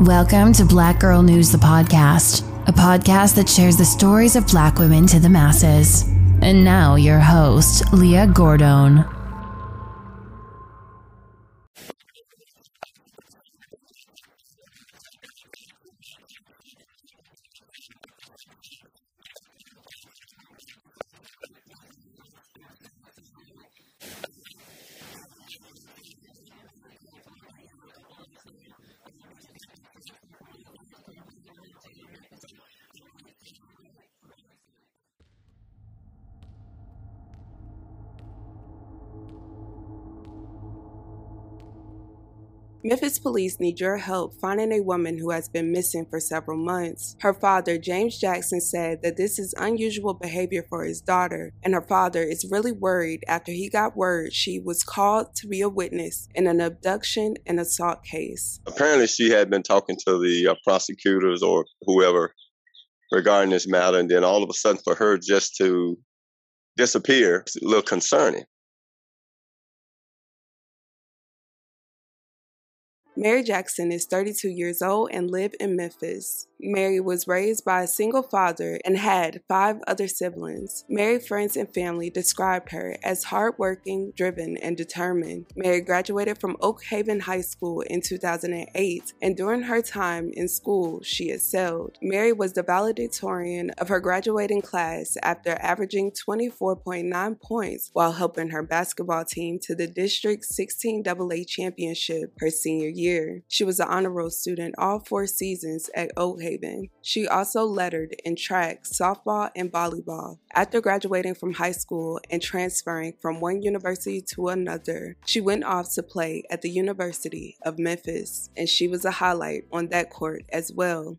Welcome to Black Girl News, the podcast, a podcast that shares the stories of black women to the masses. And now, your host, Leah Gordon. Memphis police need your help finding a woman who has been missing for several months. Her father, James Jackson, said that this is unusual behavior for his daughter, and her father is really worried after he got word she was called to be a witness in an abduction and assault case. Apparently, she had been talking to the uh, prosecutors or whoever regarding this matter, and then all of a sudden, for her just to disappear, it's a little concerning. Mary Jackson is 32 years old and live in Memphis. Mary was raised by a single father and had five other siblings. Mary friends and family described her as hardworking, driven, and determined. Mary graduated from Oak Haven High School in 2008, and during her time in school, she excelled. Mary was the valedictorian of her graduating class after averaging 24.9 points while helping her basketball team to the District 16 AA championship her senior year. She was an honor roll student all four seasons at Oak Haven Haven. She also lettered in track, softball, and volleyball. After graduating from high school and transferring from one university to another, she went off to play at the University of Memphis, and she was a highlight on that court as well.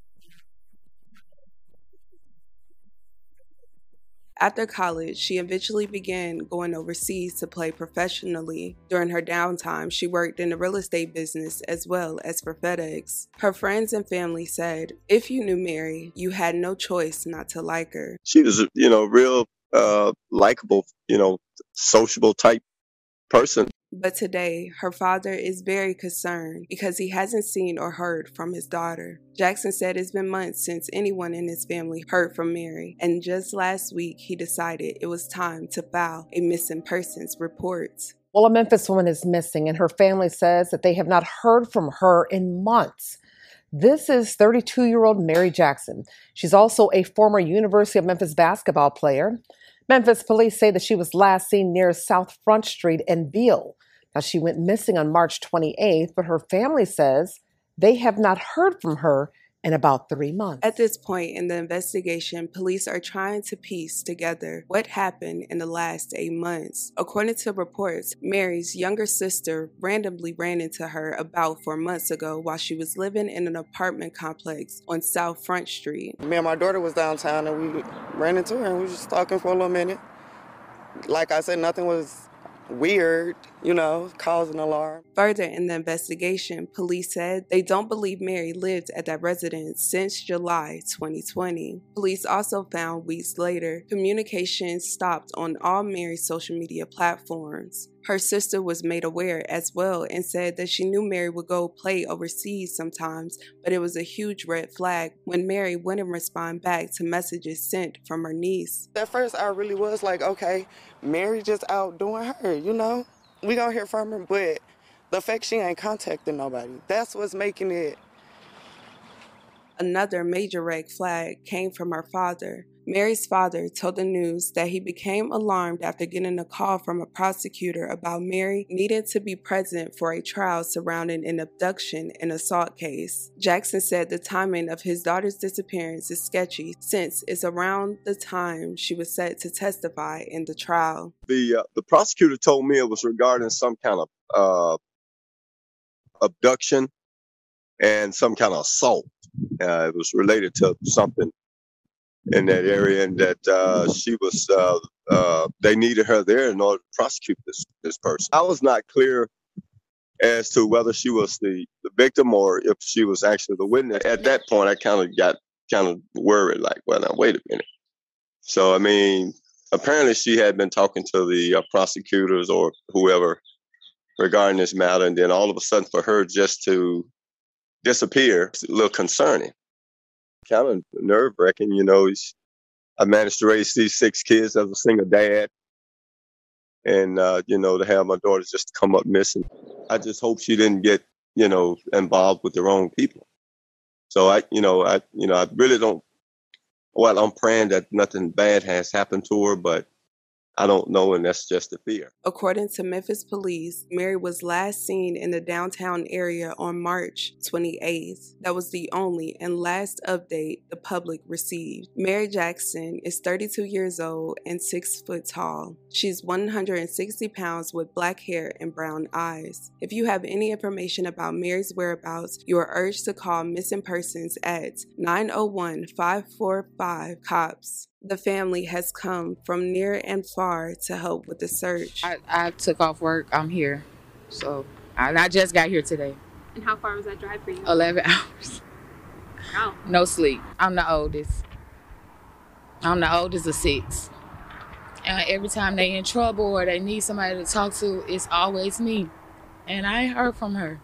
After college, she eventually began going overseas to play professionally. During her downtime, she worked in the real estate business as well as for FedEx. Her friends and family said, if you knew Mary, you had no choice not to like her. She was, you know, real uh, likable, you know, sociable type person. But today, her father is very concerned because he hasn't seen or heard from his daughter. Jackson said it's been months since anyone in his family heard from Mary, and just last week he decided it was time to file a missing persons report. Well, a Memphis woman is missing, and her family says that they have not heard from her in months. This is 32 year old Mary Jackson. She's also a former University of Memphis basketball player. Memphis police say that she was last seen near South Front Street in Beale. Now, she went missing on March 28th, but her family says they have not heard from her in about three months. At this point in the investigation, police are trying to piece together what happened in the last eight months. According to reports, Mary's younger sister randomly ran into her about four months ago while she was living in an apartment complex on South Front Street. Me and my daughter was downtown and we ran into her and we were just talking for a little minute. Like I said, nothing was weird, you know, cause an alarm. Further in the investigation, police said they don't believe Mary lived at that residence since July 2020. Police also found weeks later communication stopped on all Mary's social media platforms. Her sister was made aware as well and said that she knew Mary would go play overseas sometimes, but it was a huge red flag when Mary wouldn't respond back to messages sent from her niece. At first, I really was like, okay, Mary just out doing her, you know? We gonna hear from her, but the fact she ain't contacting nobody, that's what's making it. Another major red flag came from her father. Mary's father told the news that he became alarmed after getting a call from a prosecutor about Mary needing to be present for a trial surrounding an abduction and assault case. Jackson said the timing of his daughter's disappearance is sketchy since it's around the time she was set to testify in the trial. The uh, the prosecutor told me it was regarding some kind of uh, abduction and some kind of assault. Uh, it was related to something in that area, and that uh, she was uh, uh, they needed her there in order to prosecute this this person. I was not clear as to whether she was the, the victim or if she was actually the witness. At that point, I kind of got kind of worried, like, well, now wait a minute. So I mean, apparently she had been talking to the uh, prosecutors or whoever regarding this matter, and then all of a sudden, for her just to disappear, it's a little concerning kind of nerve wracking. You know, I managed to raise these six kids as a single dad. And, uh, you know, to have my daughter just come up missing. I just hope she didn't get, you know, involved with the wrong people. So I, you know, I, you know, I really don't, well, I'm praying that nothing bad has happened to her, but I don't know, and that's just a fear. According to Memphis police, Mary was last seen in the downtown area on March 28th. That was the only and last update the public received. Mary Jackson is 32 years old and 6 foot tall. She's 160 pounds with black hair and brown eyes. If you have any information about Mary's whereabouts, you are urged to call missing persons at 901 545 COPS. The family has come from near and far to help with the search. I, I took off work. I'm here. So I, I just got here today. And how far was that drive for you? 11 hours. Wow. No sleep. I'm the oldest. I'm the oldest of six. And every time they in trouble or they need somebody to talk to, it's always me. And I ain't heard from her.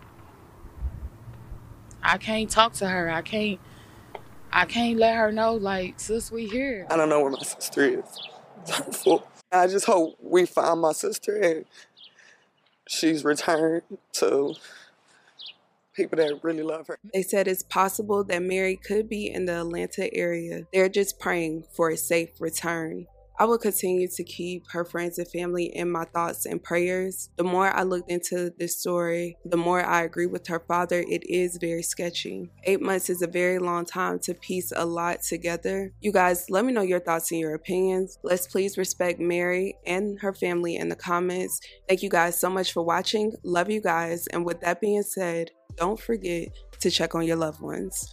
I can't talk to her. I can't I can't let her know, like, sis, we here. I don't know where my sister is. I just hope we find my sister and she's returned to people that really love her. They said it's possible that Mary could be in the Atlanta area. They're just praying for a safe return. I will continue to keep her friends and family in my thoughts and prayers. The more I looked into this story, the more I agree with her father. It is very sketchy. Eight months is a very long time to piece a lot together. You guys, let me know your thoughts and your opinions. Let's please respect Mary and her family in the comments. Thank you guys so much for watching. Love you guys. And with that being said, don't forget to check on your loved ones.